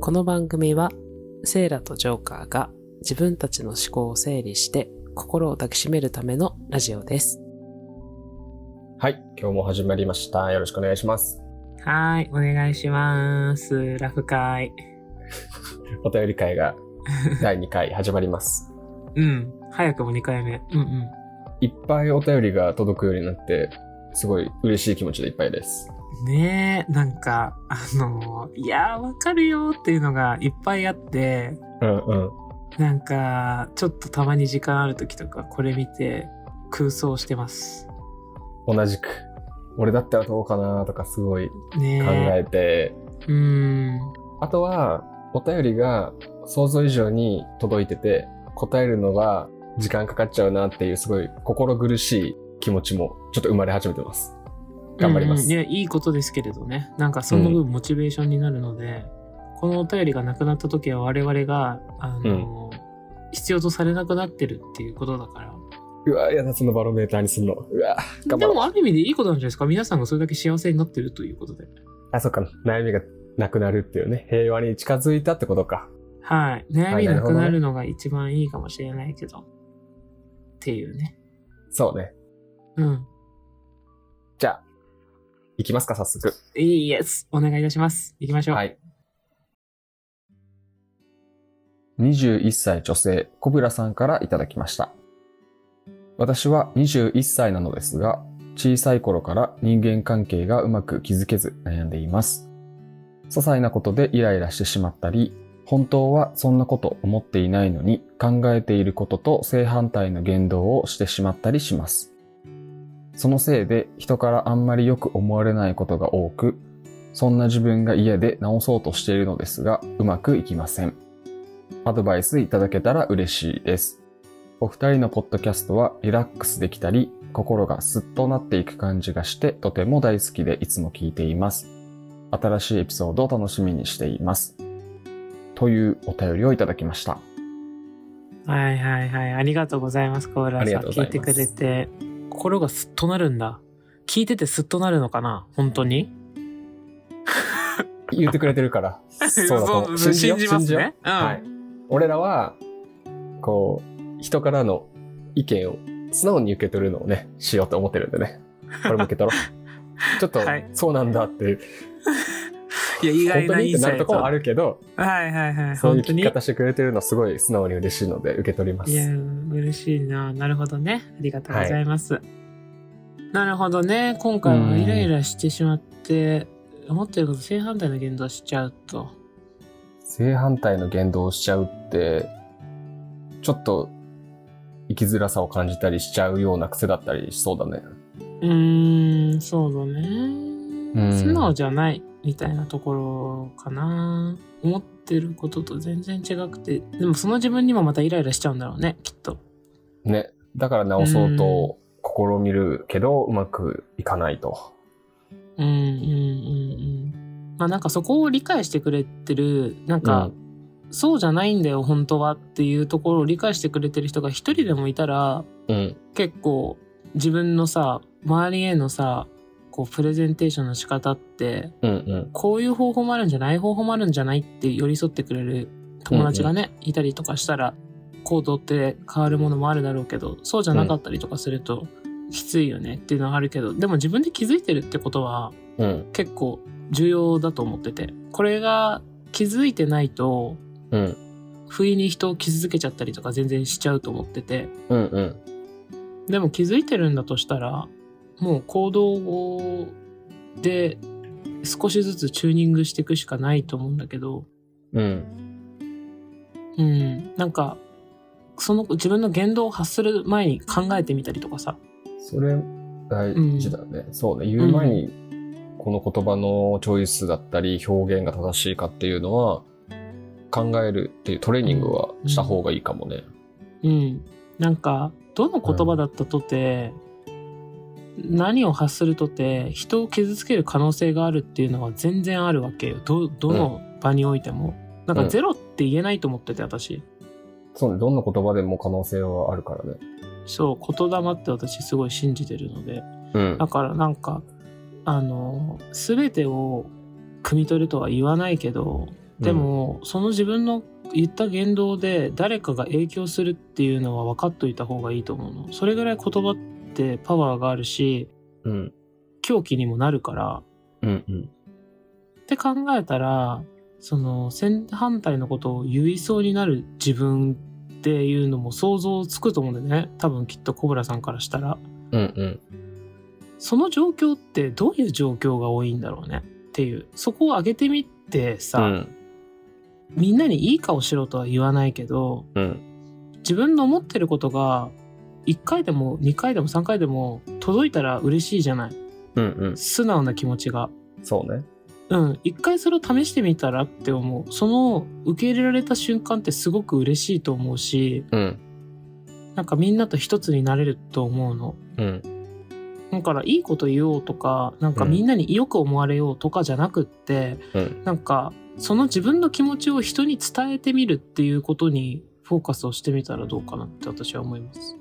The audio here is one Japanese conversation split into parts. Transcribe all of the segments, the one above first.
この番組は、セイラとジョーカーが自分たちの思考を整理して心を抱きしめるためのラジオです。はい、今日も始まりました。よろしくお願いします。はーい、お願いします。ラフ会。お便り会が第2回始まります。うん、早くも2回目。うんうん。いっぱいお便りが届くようになって、すごい嬉しい気持ちでいっぱいです。ねえ、なんか、あの、いやー、わかるよっていうのがいっぱいあって、うんうん。なんか、ちょっとたまに時間ある時とかこれ見て空想してます。同じく。俺だったらどうかなとかすごい考ねえて、え。うーん。あとは、お便りが想像以上に届いてて、答えるのが時間かかっちゃうなっていうすごい心苦しい気持ちもちょっと生まれ始めてます。頑張ります。うんうんいや、いいことですけれどね。なんかその分モチベーションになるので、このお便りがなくなった時は我々が、あの、必要とされなくなってるっていうことだから。うわ、やだ、そのバロメーターにすんの。うわ、頑張。でもある意味でいいことなんじゃないですか？皆さんがそれだけ幸せになってるということで。あ、そっか、悩みがなくなるっていうね、平和に近づいたってことか。はい。悩みはいなくなるのが一番いいかもしれないけど。っていうね。そうね。うん。じゃあ、行きますか、早速。いいです。お願いいたします。行きましょう。はい。21歳女性、コブラさんからいただきました。私は21歳なのですが、小さい頃から人間関係がうまく築けず悩んでいます。些細なことでイライラしてしまったり、本当はそんなこと思っていないのに考えていることと正反対の言動をしてしまったりします。そのせいで人からあんまりよく思われないことが多く、そんな自分が嫌で直そうとしているのですが、うまくいきません。アドバイスいただけたら嬉しいです。お二人のポッドキャストはリラックスできたり、心がスッとなっていく感じがして、とても大好きでいつも聞いています。新しいエピソードを楽しみにしています。というお便りをいただきました。はいはいはい。ありがとうございます、コーラさん。聞いてくれて、心がスッとなるんだ。聞いててスッとなるのかな？本当に？言ってくれてるから。そうだと思う。信じますね。う？ん。はい。俺らは、こう、人からの意見を素直に受け取るのをね、しようと思ってるんでね。これも受け取ろう。ちょっとはい、そうなんだって、いや、意外なインに？ってなるとこもあサイト。はいるけど、はいはい。そういう本当に？聞き方してくれてるのはすごい素直に嬉しいので受け取ります。いや、嬉しいな。なるほどね。ありがとうございます。なるほどね。今回はイライラしてしまって、思ってること正反対の言動しちゃうと。正反対の言動をしちゃうって、ちょっと生きづらさを感じたりしちゃうような癖だったりしそうだね。うーん、そうだね。うん素直じゃないみたいなところかな。思ってることと全然違くて、でもその自分にもまたイライラしちゃうんだろうね、きっと。ね。だから直そうと試みるけど、うまくいかないと。うんうんうんうん。まあなんかそこを理解してくれてる、なんか、そうじゃないんだよ、本当はっていうところを理解してくれてる人が一人でもいたら、うん。結構自分のさ、周りへのさ、こうプレゼンテーションの仕方って、うんうん。こういう方法もあるんじゃない方法もあるんじゃないって寄り添ってくれる友達がね、いたりとかしたら、行動って変わるものもあるだろうけど、そうじゃなかったりとかすると、きついよねっていうのはあるけど、でも自分で気づいてるってことは、うん。結構重要だと思ってて、これが気づいてないと、うん。不意に人を傷つけちゃったりとか全然しちゃうと思ってて、うんうん。でも気づいてるんだとしたら、もう行動で少しずつチューニングしていくしかないと思うんだけど、うん。うん、なんか、その自分の言動を発する前に考えてみたりとかさ。それ大事だね。そうね。言う前に、この言葉のチョイスだったり表現が正しいかっていうのは考えるっていうトレーニングはした方がいいかもね。うん。なんか、どの言葉だったとて、何を発するとて、人を傷つける可能性があるっていうのは全然あるわけよ。ど、どの場においても。なんかゼロって言えないと思ってて、私。そうね。どんな言葉でも可能性はあるからね。そう、言霊って私すごい信じてるので。うんだ。からなんか、あの、すべてを汲み取るとは言わないけど、でも、その自分の言った言動で誰かが影響するっていうのは分かっといた方がいいと思うの。それぐらい言葉ってパワーがあるし、うん。狂気にもなるから、うんうん。って考えたら、その、正反対のことを言いそうになる自分っていうのも想像つくと思うんだよね。多分きっと小村さんからしたら。うんうん。その状況ってどういう状況が多いんだろうねっていう。そこを上げてみてさ、うん。みんなにいい顔しろとは言わないけど、うん。自分の思ってることが1回でも2回でも3回でも届いたら嬉しいじゃない。うんうん。素直な気持ちが。そうね。うん。一回それを試してみたらって思う。その受け入れられた瞬間ってすごく嬉しいと思うし、うん。なんかみんなと一つになれると思うの。うん。だからいいこと言おうとか、なんかみんなによく思われようとかじゃなくって、うん。なんかその自分の気持ちを人に伝えてみるっていうことにフォーカスをしてみたらどうかなって私は思います。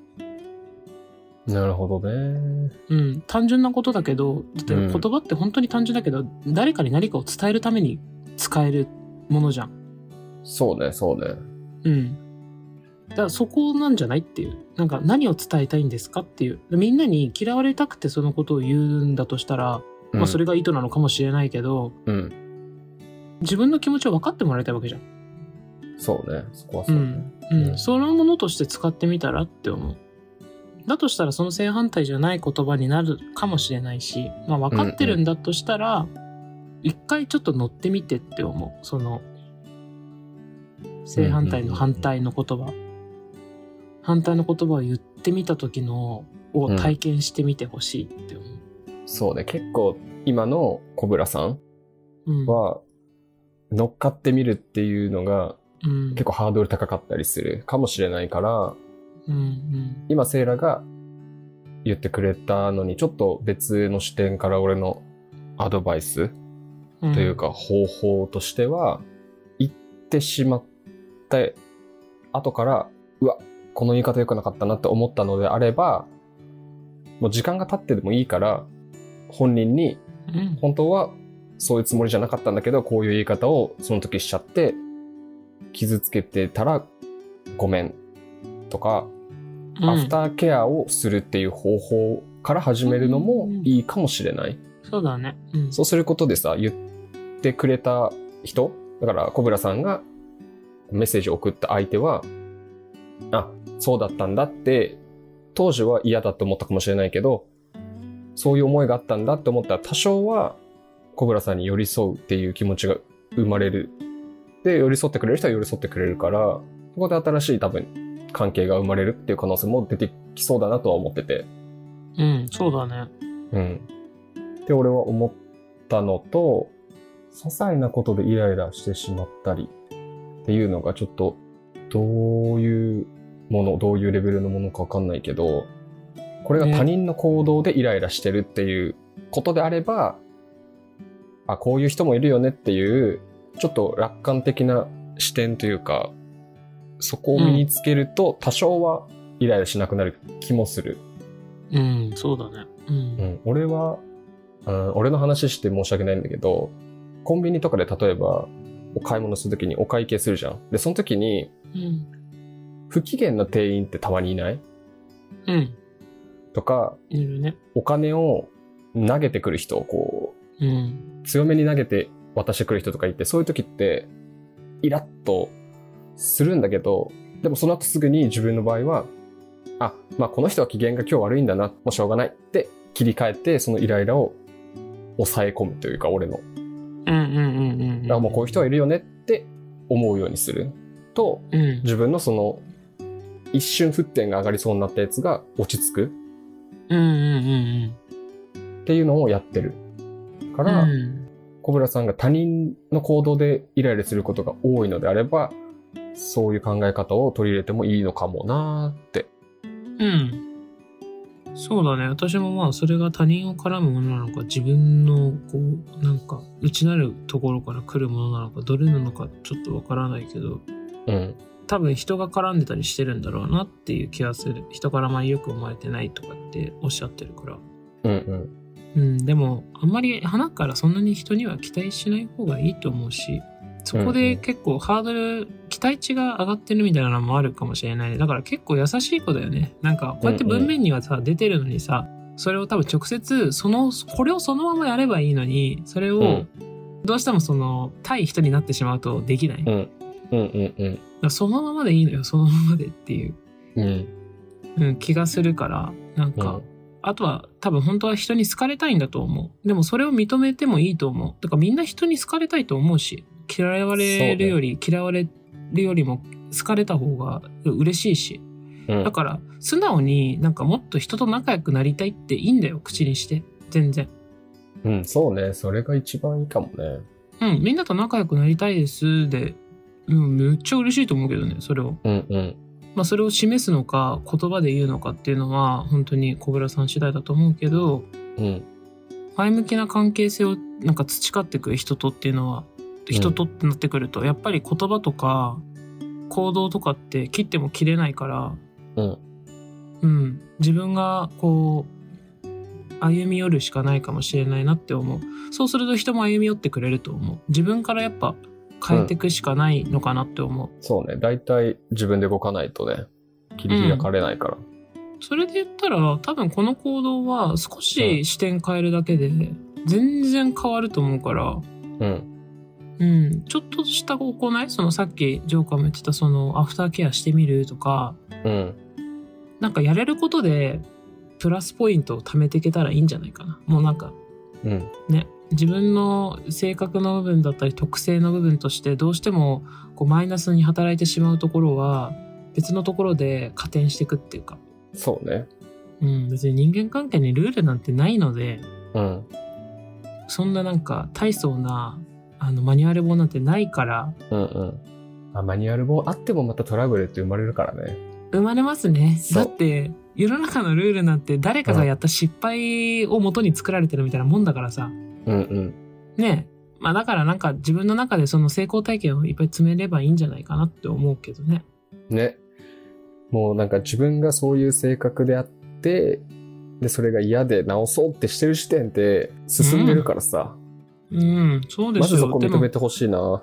なるほどね。うん、単純なことだけど、だってうん言葉って本当に単純だけど、誰かに何かを伝えるために使えるものじゃん。そうね、そうね。うん。だからそこなんじゃないっていう。なんか何を伝えたいんですかっていう。みんなに嫌われたくてそのことを言うんだとしたら、まあそれが意図なのかもしれないけど、うん。自分の気持ちを分かってもらいたいわけじゃん。そうね。そこはそうね。うん。うんそのものとして使ってみたらって思う。だとしたらその正反対じゃない言葉になるかもしれないし、まあ分かってるんだとしたら、一回ちょっと乗ってみてって思う。その、正反対の反対の言葉。反対の言葉を言ってみた時の、を体験してみてほしいって思う。そうね。結構、今の小倉さんうん。は、乗っかってみるっていうのがうん、結構ハードル高かったりするかもしれないから、うんうん今セイラが言ってくれたのにちょっと別の視点から俺のアドバイスうん。というか方法としては、言ってしまって、後から、うわ、この言い方良くなかったなって思ったのであれば、もう時間が経ってでもいいから、本人にうん、本当はそういうつもりじゃなかったんだけど、こういう言い方をその時しちゃって、傷つけてたらごめんとか、うんアフターケアをするっていう方法から始めるのもいいかもしれない。そうだね。うん。そうすることでさ、言ってくれた人、だから小倉さんがメッセージを送った相手は、あ、そうだったんだって、当時は嫌だと思ったかもしれないけど、そういう思いがあったんだって思ったら多少は小倉さんに寄り添うっていう気持ちが生まれる。で、寄り添ってくれる人は寄り添ってくれるから、そこで新しい多分関係が生まれるっていう可能性も出てきそうだなとは思ってて。うん、そうだね。うん。って俺は思ったのと、些細なことでイライラしてしまったりっていうのがちょっと、どういうもの、どういうレベルのものかわかんないけど、これがね他人の行動でイライラしてるっていうことであれば、あ、こういう人もいるよねっていう、ちょっと楽観的な視点というか、そこを身につけると多少はイライラしなくなる気もする。うん、そうだね。うん。うん、俺は、うん、俺の話して申し訳ないんだけど、コンビニとかで例えば、お買い物するときにお会計するじゃん。で、その時に、うん。不機嫌な店員ってたまにいない？うん。とか、いるね。お金を投げてくる人をこうん。う、強めに投げて渡してくる人とかいて、そういう時って、イラッとするんだけど、でもその後すぐに自分の場合は、あ、まあこの人は機嫌が今日悪いんだな、もうしょうがないって切り替えて、そのイライラを抑え込むというか、俺の。うんうんうんうん。だからもうこういう人はいるよねって思うようにすると、うん。自分のその、一瞬沸点が上がりそうになったやつが落ち着くうんうんうんっていうのをやってる。かうん。ら、うん。小倉さんが他人の行動でイライラすることが多いのであれば、そういう考え方を取り入れてもいいのかもなーって。うん。そうだね。私もまあ、それが他人を絡むものなのか、自分の、こう、なんか、内なるところから来るものなのか、どれなのかちょっとわからないけど、うん。多分人が絡んでたりしてるんだろうなっていう気がする。人からまあよく思われてないとかっておっしゃってるから。うんうん。うん、でも、あんまり花からそんなに人には期待しない方がいいと思うし、そこで結構ハードル、期待値が上がってるみたいなのもあるかもしれないね。だから結構優しい子だよね。なんか、こうやって文面にはさ、出てるのにさ、それを多分直接、その、これをそのままやればいいのに、それをうん、どうしてもその、対人になってしまうとできない。うん。うんうんうん。らそのままでいいのよ、そのままでっていう、うん。うん、気がするから、なんか、あとは多分本当は人に好かれたいんだと思う。でもそれを認めてもいいと思う。だからみんな人に好かれたいと思うし、嫌われるより、嫌われるよりも好かれた方が嬉しいし。うん。だから素直になんかもっと人と仲良くなりたいっていいんだよ、口にして。全然。うん、そうね。それが一番いいかもね。うん、みんなと仲良くなりたいですで、うん、めっちゃ嬉しいと思うけどね、それを。うんうん。まあそれを示すのか、言葉で言うのかっていうのは、本当に小倉さん次第だと思うけど、うん。前向きな関係性をなんか培っていく人とっていうのは人とってなってくると、やっぱり言葉とか行動とかって切っても切れないから、うん。うん、自分がこう歩み寄るしかないかもしれないなって思うそうすると人も歩み寄ってくれると思う自分からやっぱ変えていくしかないのかなって思う、そうね。大体自分で動かないとね、切り開かれないから。それで言ったら多分この行動は少し視点変えるだけで全然変わると思うから、うん。うん、ちょっとした行い？そのさっきジョーカーも言ってたそのアフターケアしてみるとかうん。なんかやれることでプラスポイントを貯めていけたらいいんじゃないかなもうなんかうん。ね自分の性格の部分だったり特性の部分としてどうしてもこうマイナスに働いてしまうところは別のところで加点していくっていうか、そうね。うん、別に人間関係にルールなんてないのでうん。そんななんか大層なあのマニュアル本なんてないからうんうん。あ、マニュアル本あってもまたトラブルって生まれるからね。生まれますねそうだって世の中のルールなんて誰かがやった失敗を元に作られてるみたいなもんだからさうんうん。ねえまあだからなんか自分の中でその成功体験をいっぱい詰めればいいんじゃないかなって思うけどねね。もうなんか自分がそういう性格であって、で、それが嫌で直そうってしてる時点で進んでるからさ。うんそうでますずよそこ認めてほしいな。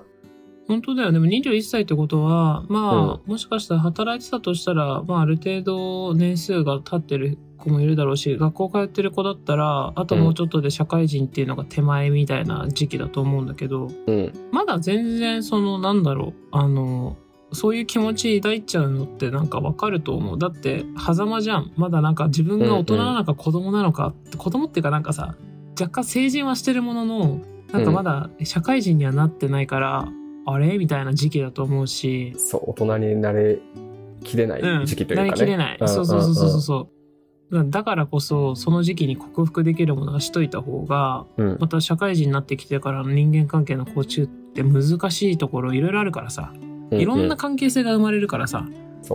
本当だよ。でも21歳ってことはまあ、もしかしたら働いてたとしたら、まあ、ある程度年数が経ってる子もいるだろうし学校通ってる子だったらあともうちょっとで社会人っていうのが手前みたいな時期だと思うんだけど、うん。まだ全然そのなんだろうあのそういう気持ち抱いちゃうのってなんかわかると思う。だって狭間じゃん。まだなんか自分が大人なのか子供なのかって、子供っていうかなんかさ若干成人はしてるもののなん。かまだ社会人にはなってないから、あれ？みたいな時期だと思うし、そう、大人になれきれないうん、時期というかね。なりきれない、んそうそうそうそううそう。だからこそその時期に克服できるものはしといた方がん。うん。また社会人になってきてからの人間関係の構築って難しいところいろいろあるからさ。いろんな関係性が生まれるからさ。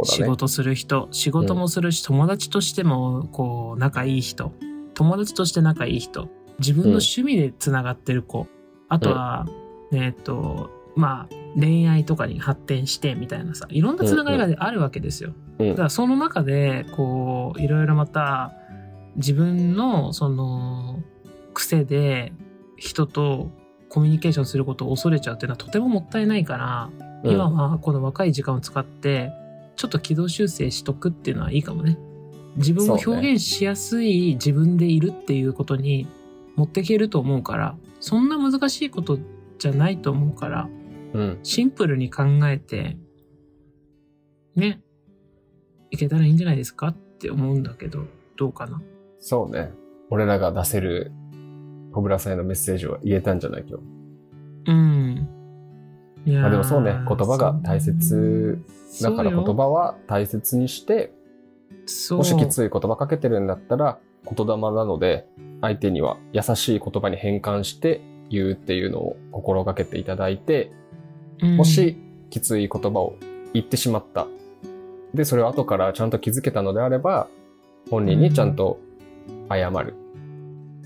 仕事する人仕事もするし、友達としてもこう仲いい人。友達として仲いい人自分の趣味でつながってる子、あとは、えっとまあ恋愛とかに発展してみたいなさいろんなつながりがあるわけですよ、うんだからその中でこういろいろまた自分のその癖で人とコミュニケーションすることを恐れちゃうっていうのはとてももったいないから、うん。今はこの若い時間を使ってちょっと軌道修正しとくっていうのはいいかもね。自分を表現しやすい自分でいるっていうことに持っていけると思うからそんな難しいことじゃないと思うからうん。シンプルに考えてねいけたらいいんじゃないですかって思うんだけどどうかな？そうね。俺らが出せる小倉さんへのメッセージは言えたんじゃない？今日。うん。いやーまあでもそうね、言葉が大切だから言葉は大切にして、もしきつい言葉かけてるんだったら、言霊なので、相手には優しい言葉に変換して言うっていうのを心がけていただいて、うんもしきつい言葉を言ってしまった。で、それを後からちゃんと気づけたのであれば、本人にちゃんと謝る。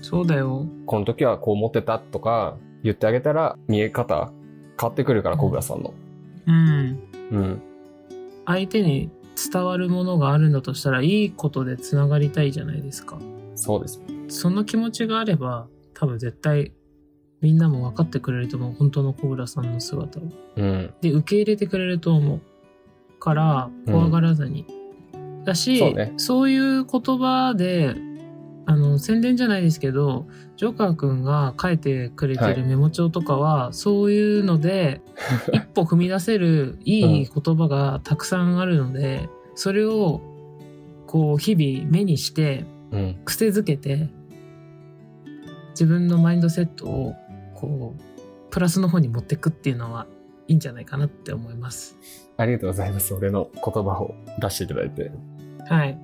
そうだよこの時はこう思ってたとか言ってあげたら見え方変わってくるから、小倉さんの。うんうん。相手に伝わるものがあるんだとしたらいいことでつながりたいじゃないですかそうです。その気持ちがあれば、多分絶対みんなも分かってくれると思う。本当の小倉さんの姿を。うん。で、受け入れてくれると思う。から、怖がらずに。だし、そうねそういう言葉で、あの、宣伝じゃないですけど、ジョーカーくんが書いてくれてはいるメモ帳とかは、そういうので、一歩踏み出せるいい言葉がたくさんあるので、それを、こう、日々目にして、うん。癖づけて、自分のマインドセットを、こう、プラスの方に持っていくっていうのはいいんじゃないかなって思います。ありがとうございます。俺の言葉を出していただいて。はい。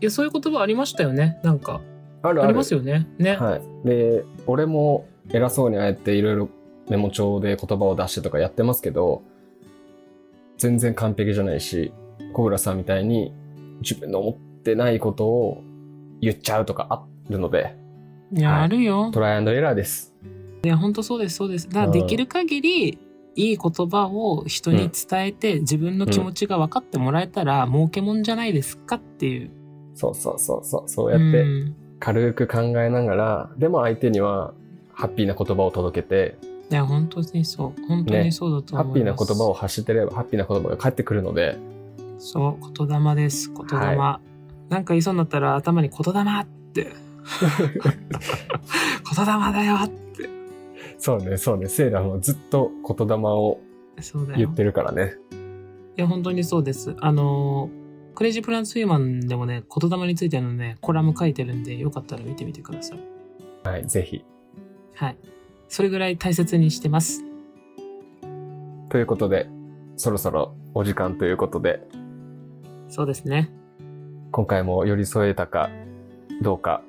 いや、そういう言葉ありましたよね。なんか、あるありますよね。ね。はい。で、俺も偉そうにああやっていろいろメモ帳で言葉を出してとかやってますけど、全然完璧じゃないし、小倉さんみたいに自分の思ってないことを言っちゃうとかあるので、いや、はいあるよ。トライアンドエラーです。いや、本当そうです、そうです。だからうんできる限り、いい言葉を人に伝えて、自分の気持ちが分かってもらえたら、儲けもんじゃないですかっていう。そうそうそうそう。そうやってうん軽く考えながら、でも相手にはハッピーな言葉を届けて、いや、本当にそう。本当にそうだとハッ思います。ピーな言葉を発してれば、ハッピーな言葉が返ってくるので、そう、言霊です、言霊。はなんか言いそうになったら頭に言霊って。言霊だよって。そうね、そうね、セーラーもずっと言霊を。言ってるからね。いや、本当にそうです。あのー、クレイジープランツウィーマンでもね、言霊についてのね、コラム書いてるんで、よかったら見てみてください。はい、ぜひ。はい。それぐらい大切にしてます。ということで、そろそろお時間ということで、そうですね。今回も寄り添えたかどうか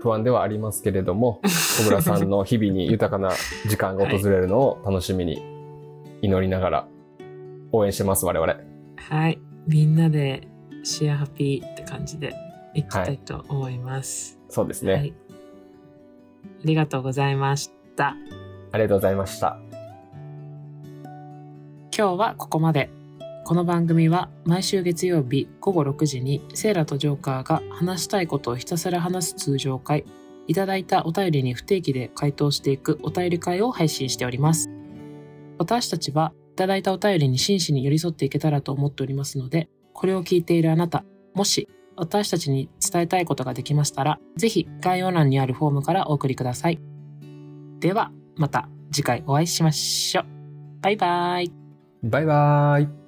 不安ではありますけれども、小倉さんの日々に豊かな時間が訪れるのを楽しみに祈りながら応援してます、我々。はい。みんなでシェアハッピーって感じでいきたいと思います。そうですね。はい。ありがとうございました。ありがとうございました。今日はここまで。この番組は毎週月曜日午後6時にセーラとジョーカーが話したいことをひたすら話す通常会、いただいたお便りに不定期で回答していくお便り会を配信しております。私たちはいただいたお便りに真摯に寄り添っていけたらと思っておりますので、これを聞いているあなた、もし私たちに伝えたいことができましたら、ぜひ概要欄にあるフォームからお送りください。では、また次回お会いしましょう。バイバイ。バイバーイ。